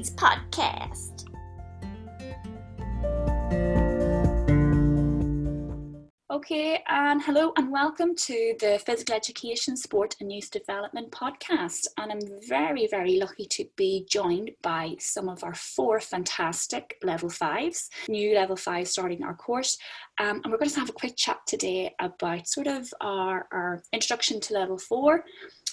Marie's podcast. Okay, and hello and welcome to the Physical Education, Sport and Youth Development podcast. And I'm very, very lucky to be joined by some of our four fantastic level fives, new level five starting our course. Um, and we're going to have a quick chat today about sort of our, our introduction to level four,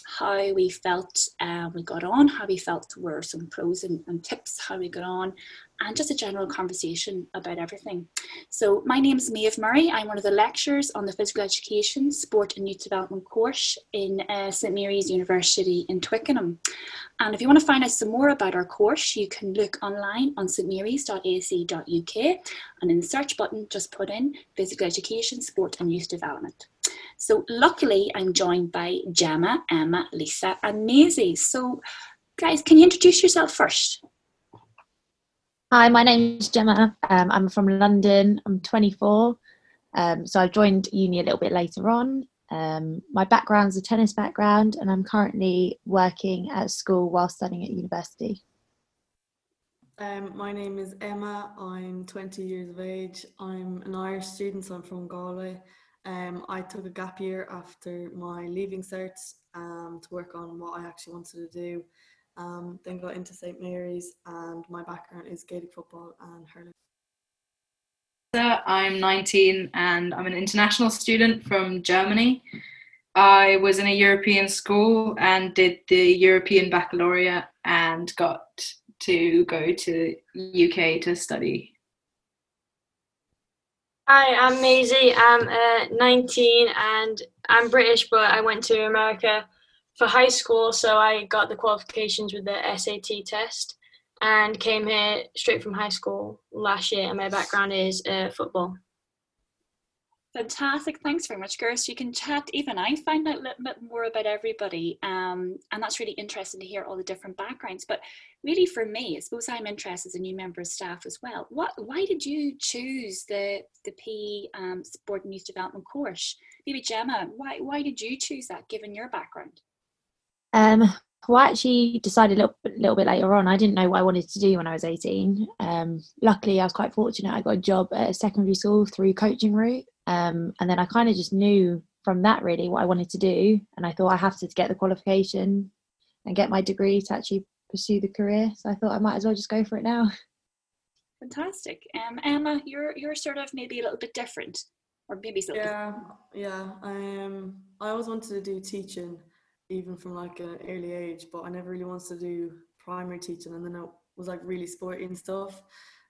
how we felt uh, we got on, how we felt were some pros and, and tips, how we got on, and just a general conversation about everything. So my name is Maeve Murray. I'm one of the lecturers on the Physical Education, Sport and Youth Development course in uh, St Mary's University in Twickenham. And if you want to find out some more about our course, you can look online on stmarys.ac.uk and in the search button, just put in Physical Education, Sport and Youth Development. So luckily, I'm joined by Gemma, Emma, Lisa, and Maisie. So, guys, can you introduce yourself first? Hi, my name is Gemma. Um, I'm from London. I'm 24. Um, so I joined uni a little bit later on. Um, my background's a tennis background, and I'm currently working at school while studying at university. Um, my name is Emma. I'm 20 years of age. I'm an Irish student, so I'm from Galway. Um, I took a gap year after my leaving certs um, to work on what I actually wanted to do um, then got into St Mary's, and my background is Gaelic football and hurling. I'm 19 and I'm an international student from Germany. I was in a European school and did the European Baccalaureate and got to go to UK to study. Hi, I'm Maisie. I'm uh, 19 and I'm British, but I went to America for high school, so I got the qualifications with the SAT test and came here straight from high school last year. And my background is uh, football. Fantastic. Thanks very much, girls. You can chat. Even I find out a little bit more about everybody. Um, and that's really interesting to hear all the different backgrounds. But really, for me, I suppose I'm interested as a new member of staff as well. What, why did you choose the, the PE um, Sport and Youth Development course? Maybe Gemma, why, why did you choose that given your background? Um, well, I actually decided a little, little bit later on. I didn't know what I wanted to do when I was 18. Um, luckily, I was quite fortunate. I got a job at a secondary school through coaching route. Um, and then I kind of just knew from that really what I wanted to do. And I thought I have to get the qualification and get my degree to actually pursue the career. So I thought I might as well just go for it now. Fantastic. Um, Emma, you're you're sort of maybe a little bit different, or maybe yeah, yeah. Um, I always wanted to do teaching even from like an early age, but I never really wanted to do primary teaching, and then I was like really sporty and stuff.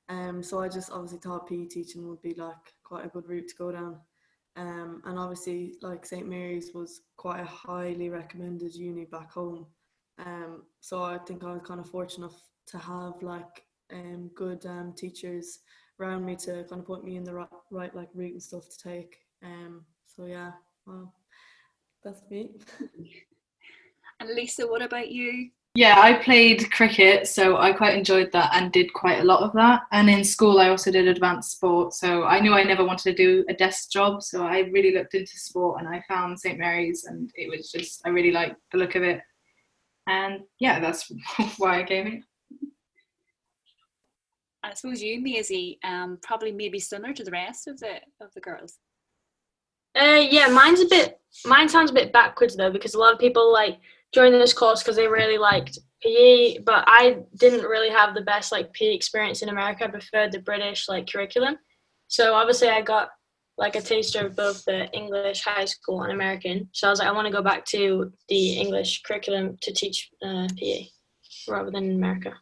Um, so I just obviously thought PE teaching would be like quite a good route to go down. Um, and obviously, like St Mary's was quite a highly recommended uni back home. Um, so I think I was kind of fortunate to have like um, good um, teachers around me to kind of put me in the right, right like route and stuff to take. Um, so yeah, well, that's me. And Lisa, what about you? Yeah, I played cricket, so I quite enjoyed that and did quite a lot of that. And in school, I also did advanced sport, so I knew I never wanted to do a desk job, so I really looked into sport and I found St Mary's, and it was just, I really liked the look of it. And yeah, that's why I came here. I suppose you, Maisie, um, probably maybe similar to the rest of the of the girls. Uh, yeah, mine's a bit. Mine sounds a bit backwards though, because a lot of people like joined this course because they really liked PE, but I didn't really have the best like PE experience in America. I preferred the British like curriculum. So obviously I got like a taster of both the English high school and American. So I was like, I want to go back to the English curriculum to teach uh, PE rather than America.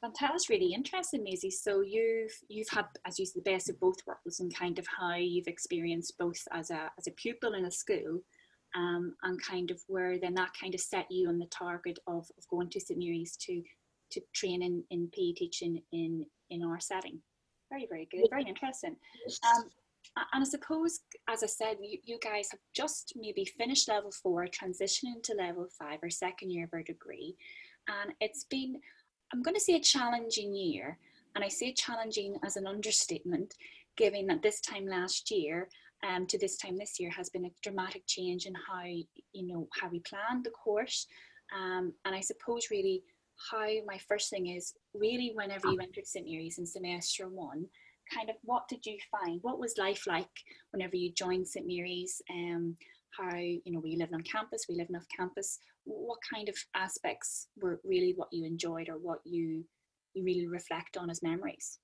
Fantastic, really interesting, Maisie. So you've you've had, as you said, the best of both worlds and kind of how you've experienced both as a as a pupil in a school um, and kind of where then that kind of set you on the target of, of going to St Mary's to to train in, in PE teaching in in our setting. Very very good, very interesting. Um, and I suppose, as I said, you, you guys have just maybe finished level four, transitioning to level five or second year of our degree, and it's been I'm going to say a challenging year, and I say challenging as an understatement, given that this time last year um, to this time this year has been a dramatic change in how you know how we plan the course um, and I suppose really how my first thing is really whenever you entered St Mary's in semester one, kind of what did you find? What was life like whenever you joined St Mary's? Um, how you know we living on campus? we living off campus? What kind of aspects were really what you enjoyed or what you you really reflect on as memories?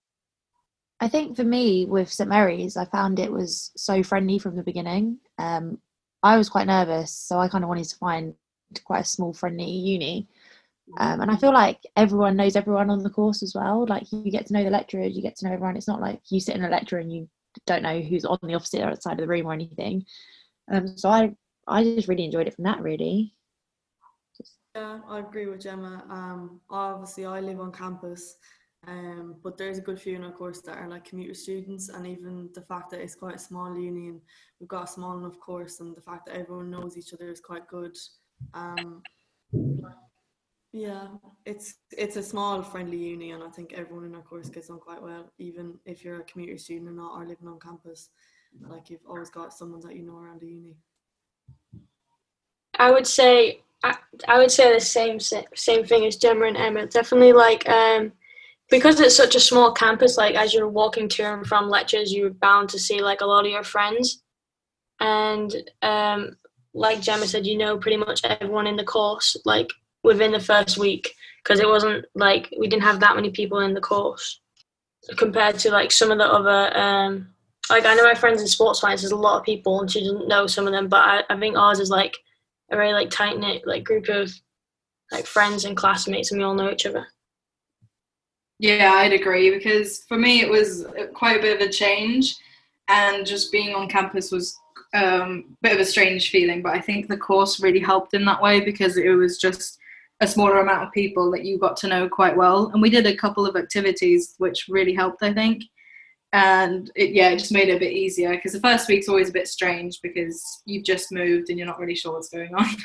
I think for me with St Mary's, I found it was so friendly from the beginning. Um, I was quite nervous, so I kind of wanted to find quite a small, friendly uni. Um, and I feel like everyone knows everyone on the course as well. Like you get to know the lecturers, you get to know everyone. It's not like you sit in a lecture and you don't know who's on the opposite side of the room or anything. Um, so I, I just really enjoyed it from that. Really. Yeah, I agree with Gemma. Um, obviously I live on campus, um, but there's a good few in our course that are like commuter students, and even the fact that it's quite a small uni and we've got a small enough course, and the fact that everyone knows each other is quite good. Um, yeah, it's it's a small, friendly uni, and I think everyone in our course gets on quite well, even if you're a commuter student or not, or living on campus. Like you've always got someone that you know around the uni. I would say I, I would say the same same thing as Gemma and Emma. Definitely like um because it's such a small campus, like as you're walking to and from lectures, you're bound to see like a lot of your friends. And um, like Gemma said, you know pretty much everyone in the course, like within the first week, because it wasn't like we didn't have that many people in the course compared to like some of the other. Um, like I know my friends in sports science, there's a lot of people, and she doesn't know some of them, but I, I think ours is like a very like tight knit like group of like friends and classmates, and we all know each other. Yeah, I'd agree because for me it was quite a bit of a change, and just being on campus was um, a bit of a strange feeling. But I think the course really helped in that way because it was just a smaller amount of people that you got to know quite well, and we did a couple of activities which really helped. I think, and it, yeah, it just made it a bit easier because the first week's always a bit strange because you've just moved and you're not really sure what's going on.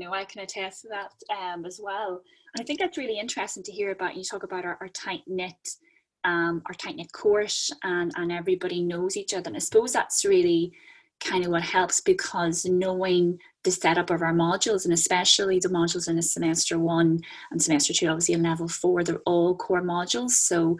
Know I can attest to that um, as well. And I think that's really interesting to hear about. You talk about our, our tight knit, um, our tight knit course, and and everybody knows each other. And I suppose that's really kind of what helps because knowing the setup of our modules and especially the modules in a semester one and semester two obviously in level four they're all core modules. So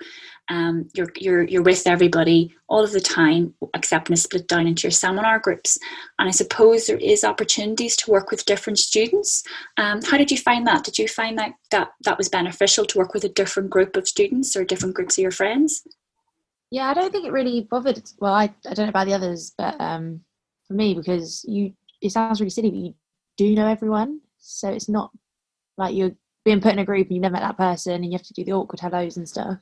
um, you're, you're, you're with everybody all of the time except when it's split down into your seminar groups. And i suppose there is opportunities to work with different students. Um, how did you find that? Did you find that, that that was beneficial to work with a different group of students or different groups of your friends? Yeah i don't think it really bothered well i, I don't know about the others but um, for me because you it sounds really silly, but you do know everyone. So it's not like you're being put in a group and you never met that person and you have to do the awkward hellos and stuff.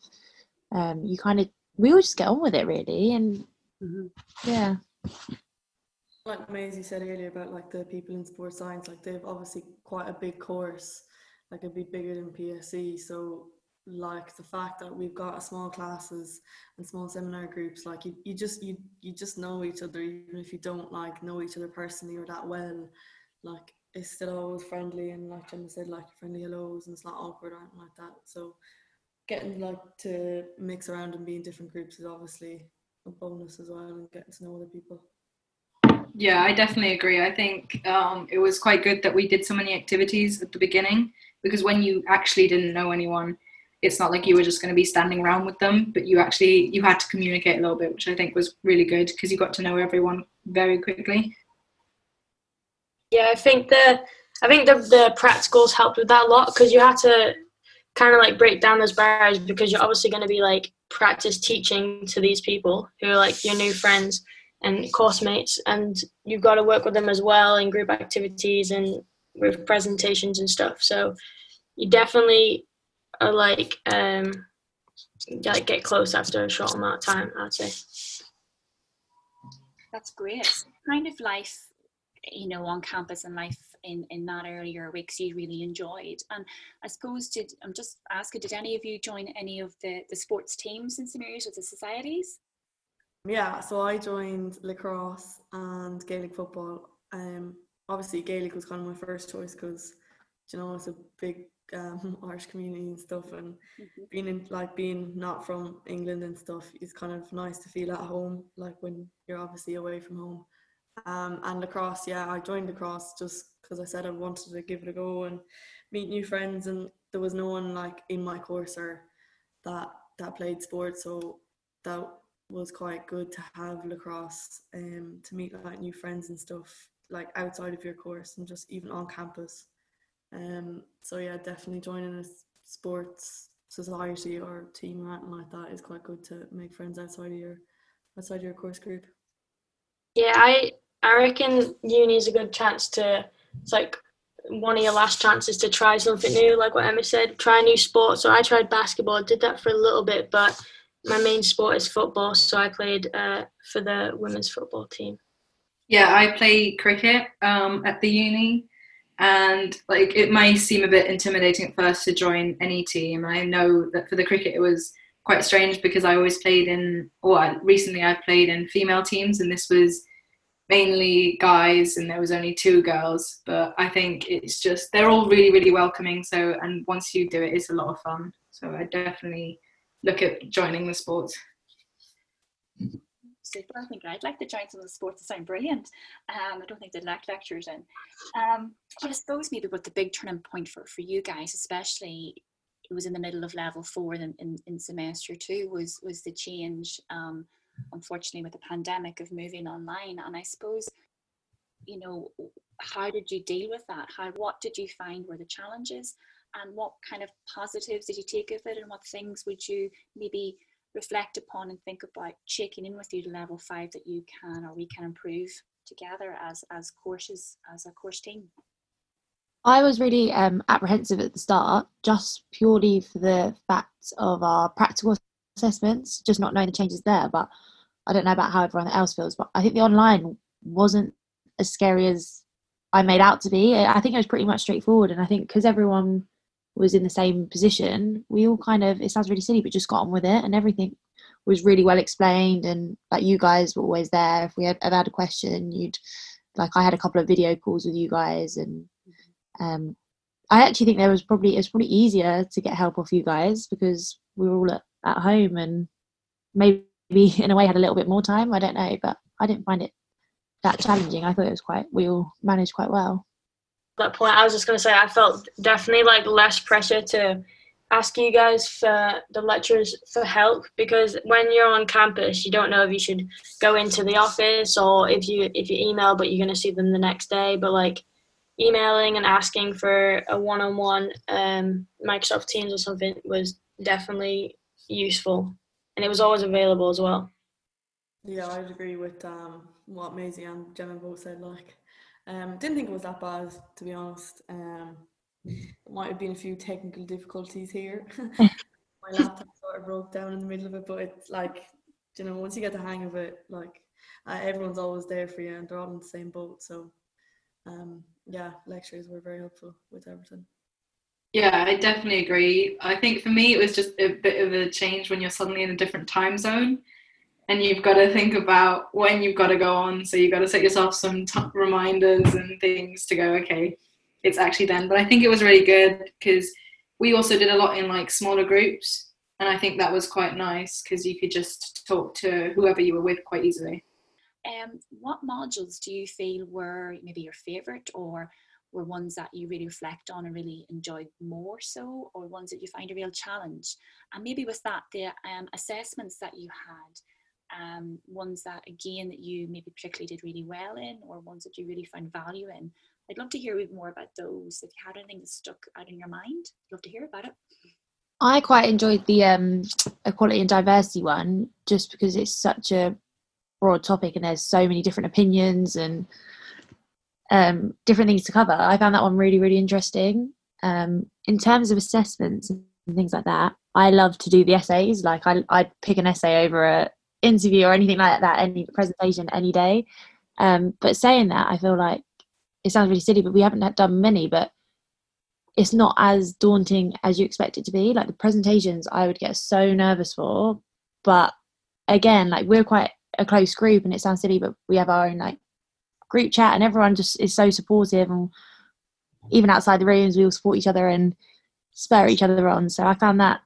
Um, you kind of we all just get on with it really, and mm-hmm. yeah. Like Maisie said earlier about like the people in sports science, like they've obviously quite a big course, like a bit bigger than PSE. So like the fact that we've got small classes and small seminar groups like you, you just you you just know each other even if you don't like know each other personally or that well. Like it's still always friendly and like Gemma said like friendly hellos and it's not awkward or anything like that. So getting like to mix around and be in different groups is obviously a bonus as well and getting to know other people. Yeah i definitely agree. I think um, it was quite good that we did so many activities at the beginning because when you actually didn't know anyone it's not like you were just going to be standing around with them but you actually you had to communicate a little bit which i think was really good because you got to know everyone very quickly. Yeah i think the i think the, the practicals helped with that a lot because you had to kind of like break down those barriers because you're obviously going to be like practice teaching to these people who are like your new friends and course mates and you've got to work with them as well in group activities and with presentations and stuff. So you definitely are like um like get close after a short amount of time i'd say. That's great. Kind of life you know on campus and life in in that earlier weeks you really enjoyed. And i suppose did i'm just asking did any of you join any of the the sports teams in some areas of the societies? Yeah so i joined lacrosse and gaelic football. Um obviously gaelic was kind of my first choice because you know it's a big um, Irish community and stuff, and mm-hmm. being in like being not from England and stuff is kind of nice to feel at home, like when you're obviously away from home. Um, and lacrosse, yeah, I joined lacrosse just because I said I wanted to give it a go and meet new friends. And there was no one like in my course or that that played sports, so that was quite good to have lacrosse um, to meet like new friends and stuff like outside of your course and just even on campus. Um, so yeah, definitely joining a sports society or team or anything like that is quite good to make friends outside of your outside your course group. Yeah, I I reckon uni is a good chance to. It's like one of your last chances to try something new, like what Emma said. Try a new sport. So I tried basketball. Did that for a little bit, but my main sport is football. So I played uh, for the women's football team. Yeah, I play cricket um, at the uni, and like it may seem a bit intimidating at first to join any team. I know that for the cricket it was quite strange because I always played in, or recently I played in female teams, and this was mainly guys and there was only two girls. But i think it's just they're all really really welcoming. So and once you do it it's a lot of fun. So i definitely look at joining the sports super. I think I'd like to join some of the sports that sound brilliant. Um, I don't think they'd lack lectures in. Um, but I suppose maybe what the big turning point for, for you guys, especially it was in the middle of level four in, in, in semester two, was was the change, um, unfortunately, with the pandemic of moving online. And I suppose, you know, how did you deal with that? How what did you find were the challenges? And what kind of positives did you take of it? And what things would you maybe reflect upon and think about checking in with you to level five that you can or we can improve together as as courses as a course team I was really um, apprehensive at the start, just purely for the fact of our practical assessments, just not knowing the changes there. But I don't know about how everyone else feels, but I think the online wasn't as scary as I made out to be. I think it was pretty much straightforward, and I think because everyone was in the same position, we all kind of, it sounds really silly, but just got on with it and everything was really well explained. And like you guys were always there. If we had ever had a question, you'd, like, I had a couple of video calls with you guys. And um, I actually think there was probably, it was probably easier to get help off you guys because we were all at, at home and maybe in a way had a little bit more time. I don't know, but I didn't find it that challenging. I thought it was quite, we all managed quite well that point, I was just going to say I felt definitely like less pressure to ask you guys for the lecturers for help because when you're on campus, you don't know if you should go into the office or if you if you email, but you're going to see them the next day. But like emailing and asking for a one-on-one um, Microsoft Teams or something was definitely useful, and it was always available as well. Yeah, I'd agree with um, what Maisie and Gemma both said. Like, um, didn't think it was that bad, to be honest. Um, might have been a few technical difficulties here. My laptop sort of broke down in the middle of it, but it's like, you know, once you get the hang of it, like uh, everyone's always there for you, and they're all in the same boat. So, um, yeah, lectures were very helpful with everything. Yeah, I definitely agree. I think for me, it was just a bit of a change when you're suddenly in a different time zone and you've got to think about when you've got to go on. So you've got to set yourself some t- reminders and things to go, okay, it's actually then. But I think it was really good because we also did a lot in like smaller groups. And I think that was quite nice because you could just talk to whoever you were with quite easily. Um, what modules do you feel were maybe your favourite or were ones that you really reflect on and really enjoyed more so, or ones that you find a real challenge? And maybe with that, the um, assessments that you had, um, ones that again that you maybe particularly did really well in or ones that you really found value in. I'd love to hear more about those. If you had anything that stuck out in your mind I'd love to hear about it. I quite enjoyed the um, equality and diversity one just because it's such a broad topic and there's so many different opinions and um, different things to cover. I found that one really really interesting. Um, in terms of assessments and things like that i love to do the essays. Like I, i'd pick an essay over a interview or anything like that, any presentation, any day. Um, but saying that, I feel like it sounds really silly, but we haven't done many, but it's not as daunting as you expect it to be. Like the presentations, I would get so nervous for, but again, like we're quite a close group, and it sounds silly, but we have our own like group chat, and everyone just is so supportive, and even outside the rooms, we all support each other and spur each other on. So I found that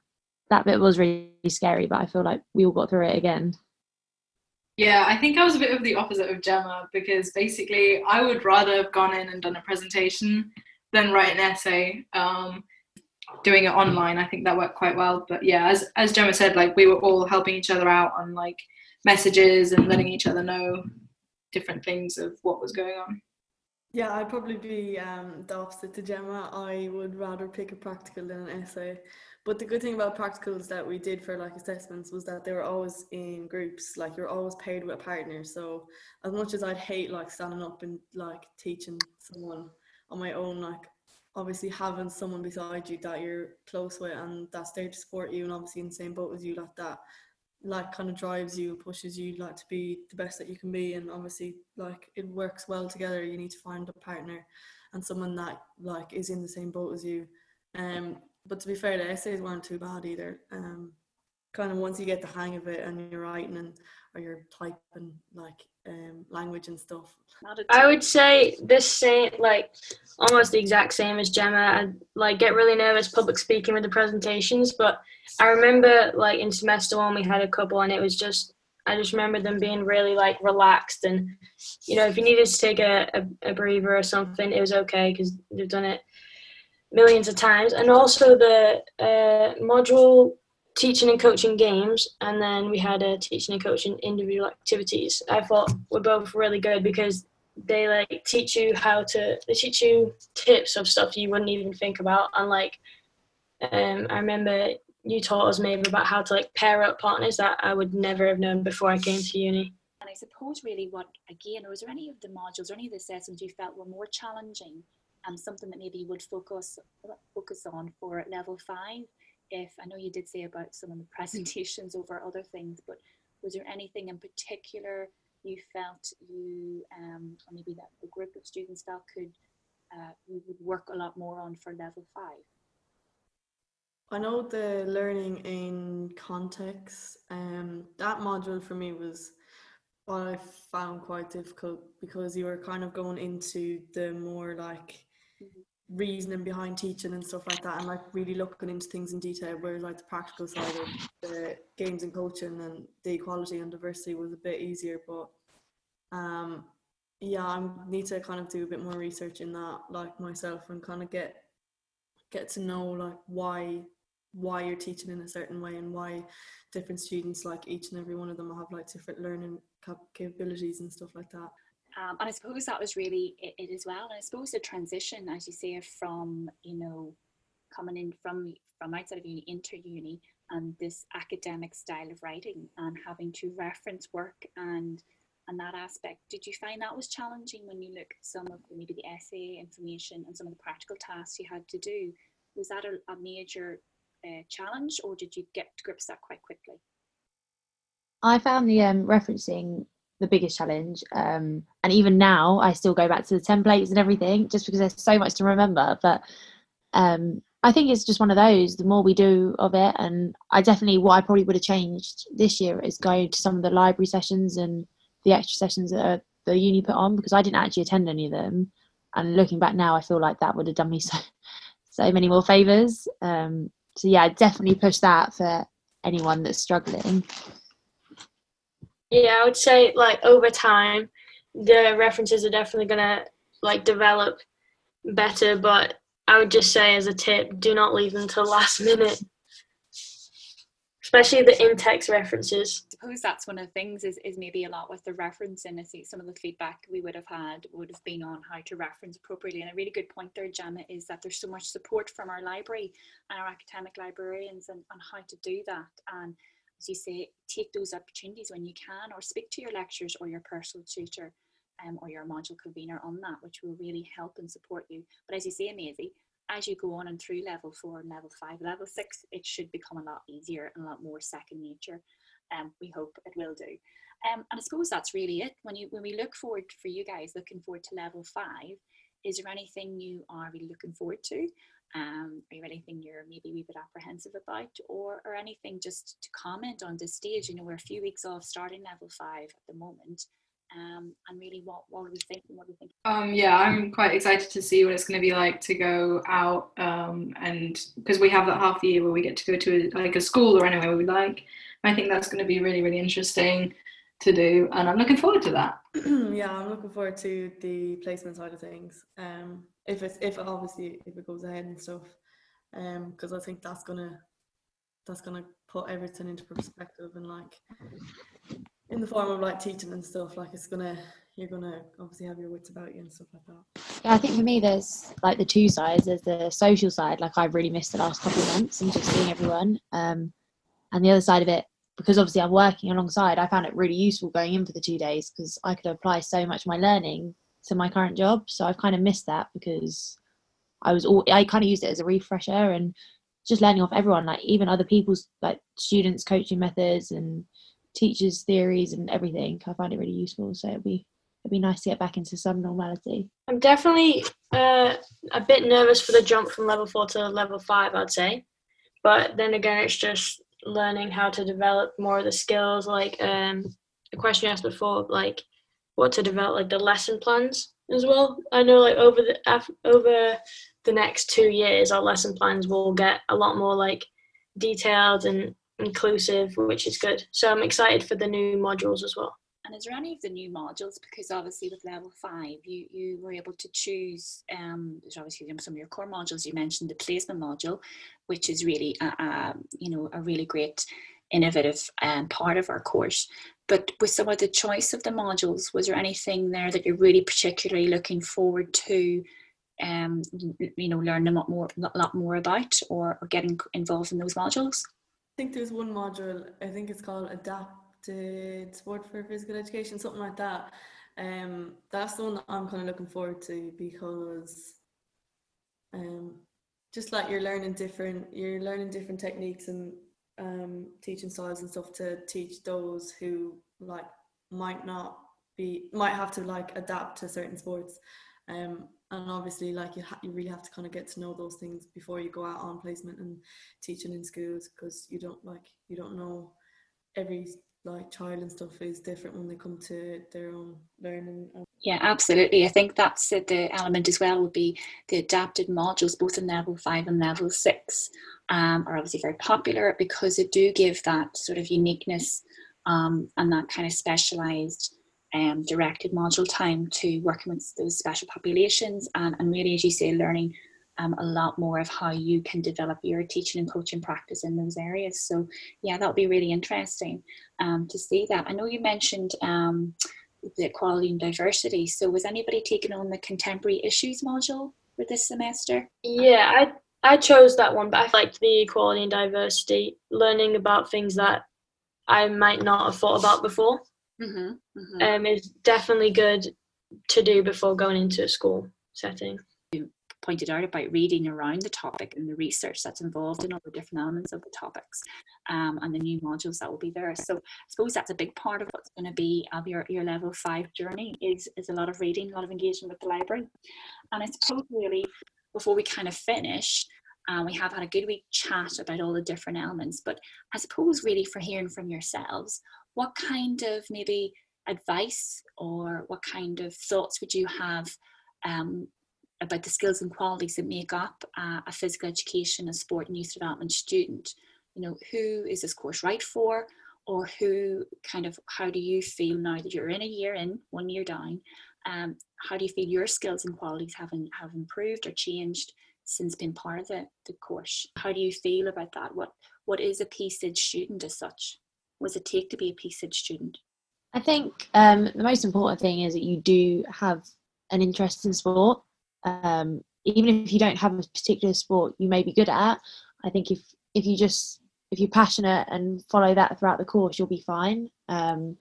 that bit was really scary, but I feel like we all got through it again. Yeah, I think I was a bit of the opposite of Gemma because basically I would rather have gone in and done a presentation than write an essay. Um, doing it online, I think that worked quite well. But yeah, as as Gemma said, like we were all helping each other out on like messages and letting each other know different things of what was going on. Yeah, I'd probably be um, the opposite to Gemma. I would rather pick a practical than an essay. But the good thing about practicals that we did for like assessments was that they were always in groups. Like you're always paired with a partner. So as much as I'd hate like standing up and like teaching someone on my own, like obviously having someone beside you that you're close with and that's there to support you and obviously in the same boat as you like that like kind of drives you and pushes you like to be the best that you can be and obviously like it works well together you need to find a partner and someone that like is in the same boat as you um but to be fair the essays weren't too bad either. Um kind of once you get the hang of it and you're writing and or you're typing like um language and stuff. I would say this same like almost the exact same as Gemma. I like get really nervous public speaking with the presentations, but I remember like in semester one we had a couple and it was just I just remember them being really like relaxed and you know if you needed to take a, a, a breather or something it was okay because they've done it millions of times and also the uh, module teaching and coaching games and then we had a teaching and coaching individual activities. I thought were both really good because they like teach you how to they teach you tips of stuff you wouldn't even think about. And like um, i remember you taught us maybe about how to like pair up partners that i would never have known before i came to uni. And i suppose really what again or was there any of the modules or any of the sessions you felt were more challenging and something that maybe you would focus focus on for level five if i know you did say about some of the presentations over other things but was there anything in particular you felt you, um, or maybe that the group of students felt could, uh, you would work a lot more on for level five? I know the learning in context, um, that module for me was what I found quite difficult because you were kind of going into the more like. Reasoning behind teaching and stuff like that and like really looking into things in detail whereas like the practical side of the games and coaching and the equality and diversity was a bit easier but um yeah I need to kind of do a bit more research in that like myself and kind of get get to know like why why you're teaching in a certain way and why different students like each and every one of them have like different learning capabilities and stuff like that um, and I suppose that was really it, it, as well. And I suppose the transition, as you say, from you know coming in from from outside of uni into uni and this academic style of writing and having to reference work and and that aspect. Did you find that was challenging when you look at some of maybe the essay information and some of the practical tasks you had to do? Was that a, a major uh, challenge, or did you get to grips that quite quickly? I found the um, referencing the biggest challenge. Um, and even now, I still go back to the templates and everything just because there's so much to remember. But um, I think it's just one of those. The more we do of it, and I definitely what I probably would have changed this year is going to some of the library sessions and the extra sessions that the uni put on because I didn't actually attend any of them. And looking back now, I feel like that would have done me so so many more favors. Um, so yeah, definitely push that for anyone that's struggling. Yeah, I would say like over time, the references are definitely gonna like develop better. But I would just say as a tip, do not leave them till last minute, especially the in-text references. I suppose that's one of the things is, is maybe a lot with the referencing. I see some of the feedback we would have had would have been on how to reference appropriately. And a really good point there, Gemma, is that there's so much support from our library and our academic librarians and on how to do that. And as you say, take those opportunities when you can, or speak to your lecturers or your personal tutor um, or your module convener on that, which will really help and support you. But as you say, Maisie, as you go on and through level four and level five, level six, it should become a lot easier and a lot more second nature. Um, we hope it will do. Um, and I suppose that's really it. When you when we look forward for you guys, looking forward to level five, is there anything you are really looking forward to? Um, are there anything you're maybe a wee bit apprehensive about, or or anything just to comment on this stage? You know, we're a few weeks off starting level five at the moment. Um, and really what, what are we thinking? What do we think? Um, yeah, I'm quite excited to see what it's going to be like to go out um, and because we have that half the year where we get to go to a, like a school or anywhere we like. I think that's going to be really, really interesting to do, and I'm looking forward to that. yeah, I'm looking forward to the placement side of things. Um, if it's if obviously if it goes ahead and stuff, um, because I think that's gonna that's gonna put everything into perspective and like in the form of like teaching and stuff. Like it's gonna you're gonna obviously have your wits about you and stuff like that. Yeah, I think for me, there's like the two sides. There's the social side, like I've really missed the last couple of months and just seeing everyone. Um, and the other side of it, because obviously I'm working alongside, I found it really useful going in for the two days because I could apply so much of my learning to my current job. So I've kind of missed that because I was all I kind of used it as a refresher and just learning off everyone, like even other people's like students' coaching methods and teachers' theories and everything. I find it really useful. So it'd be it'd be nice to get back into some normality. I'm definitely uh, a bit nervous for the jump from level four to level five. I'd say, but then again, it's just learning how to develop more of the skills. Like um, the question you asked before, like what to develop, like the lesson plans as well. I know, like over the over the next two years, our lesson plans will get a lot more like detailed and inclusive, which is good. So I'm excited for the new modules as well. And is there any of the new modules? Because obviously with level five, you you were able to choose. Um, there's obviously some of your core modules. You mentioned the placement module, which is really a, a you know a really great innovative um, part of our course. But with some of the choice of the modules, was there anything there that you're really particularly looking forward to? Um, you know, learn a lot more, a lot more about, or, or getting involved in those modules. I think there's one module. I think it's called adapted sport for physical education, something like that. Um, that's the one that I'm kind of looking forward to because um, just like you're learning different, you're learning different techniques and um, teaching styles and stuff to teach those who like might not be, might have to like adapt to certain sports. Um, and obviously like you, ha- you really have to kind of get to know those things before you go out on placement and teaching in schools because you don't like you don't know every like child and stuff is different when they come to their own learning. Yeah, absolutely. I think that's the element as well would be the adapted modules, both in level five and level six, um, are obviously very popular because they do give that sort of uniqueness um, and that kind of specialized um, directed module time to working with those special populations and, and really, as you say, learning um, a lot more of how you can develop your teaching and coaching practice in those areas. So, yeah, that'll be really interesting um, to see that. I know you mentioned um, the equality and diversity. So, was anybody taking on the contemporary issues module for this semester? Yeah, I I chose that one, but I liked the equality and diversity, learning about things that I might not have thought about before. Mm-hmm, mm-hmm. Um, is definitely good to do before going into a school setting pointed out about reading around the topic and the research that's involved in all the different elements of the topics um, and the new modules that will be there. So I suppose that's a big part of what's going to be of your, your level five journey is, is a lot of reading, a lot of engagement with the library. And I suppose really before we kind of finish, um, we have had a good week chat about all the different elements, but I suppose really for hearing from yourselves, what kind of maybe advice or what kind of thoughts would you have um, about the skills and qualities that make up uh, a physical education and sport and youth development student. You know, who is this course right for? Or who kind of, how do you feel now that you're in a year in, one year down? Um, how do you feel your skills and qualities have, in, have improved or changed since being part of the, the course? How do you feel about that? What What is a PESYD student as such? What does it take to be a PESYD student? I think um, the most important thing is that you do have an interest in sport um, even if you don't have a particular sport you may be good at i think if if you just if you're passionate and follow that throughout the course you'll be fine. Um,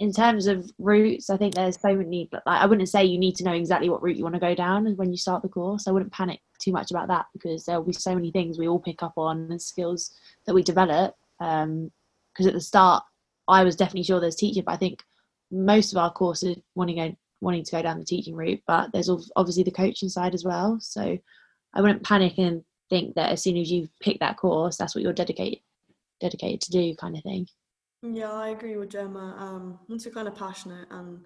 in terms of routes i think there's so many like, i wouldn't say you need to know exactly what route you want to go down when you start the course. I wouldn't panic too much about that because there'll be so many things we all pick up on and skills that we develop. Because um, at the start i was definitely sure there's teaching but i think most of our courses want to go wanting to go down the teaching route, but there's obviously the coaching side as well. So I wouldn't panic and think that as soon as you pick that course, that's what you're dedicated dedicated to do, kind of thing. Yeah, I agree with Gemma. Um, once you're kind of passionate and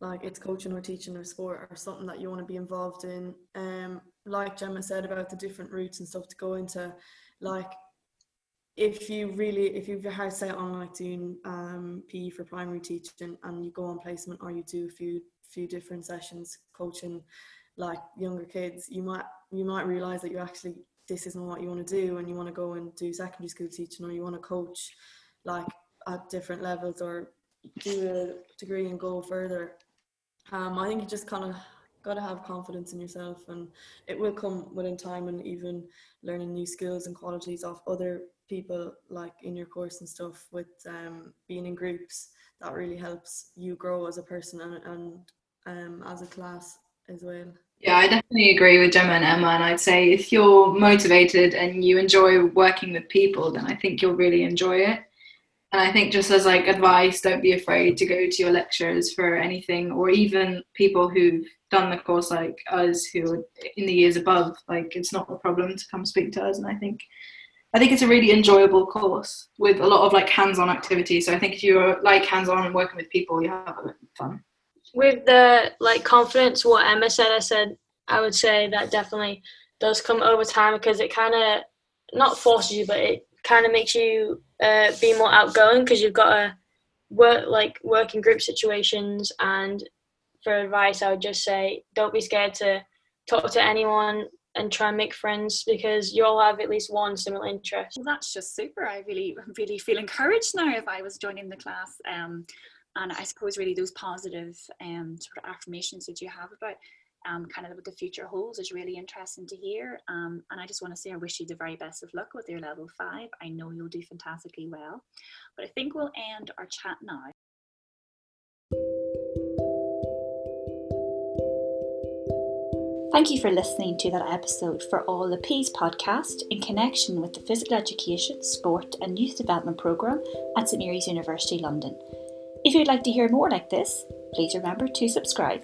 like it's coaching or teaching or sport or something that you want to be involved in, um, like Gemma said about the different routes and stuff to go into, like if you really if you've your heart set on like doing um, PE for primary teaching and you go on placement or you do a few few different sessions coaching like younger kids, you might you might realize that you actually this isn't what you want to do and you want to go and do secondary school teaching or you want to coach like at different levels or do a degree and go further. Um, I think you just kind of got to have confidence in yourself and it will come within time and even learning new skills and qualities of other people like in your course and stuff with um, being in groups that really helps you grow as a person and, and um, as a class as well. Yeah, I definitely agree with Gemma and Emma. And I'd say if you're motivated and you enjoy working with people, then I think you'll really enjoy it. And I think just as like advice, don't be afraid to go to your lecturers for anything, or even people who've done the course like us who are in the years above. Like it's not a problem to come speak to us. And I think I think it's a really enjoyable course with a lot of like hands-on activities. So I think if you're like hands-on and working with people, you have a bit of fun with the like confidence what emma said i said i would say that definitely does come over time because it kind of not forces you but it kind of makes you uh, be more outgoing because you've got to work like work in group situations and for advice i would just say don't be scared to talk to anyone and try and make friends because you all have at least one similar interest. Well, that's just super. I really, really feel encouraged now if I was joining the class. Um, and I suppose really those positive um, sort of affirmations that you have about um, kind of what the future holds is really interesting to hear. Um, and I just want to say I wish you the very best of luck with your level five. I know you'll do fantastically well. But I think we'll end our chat now. Thank you for listening to that episode for All the Peas podcast in connection with the Physical Education, Sport and Youth Development Programme at St Mary's University London. If you'd like to hear more like this, please remember to subscribe.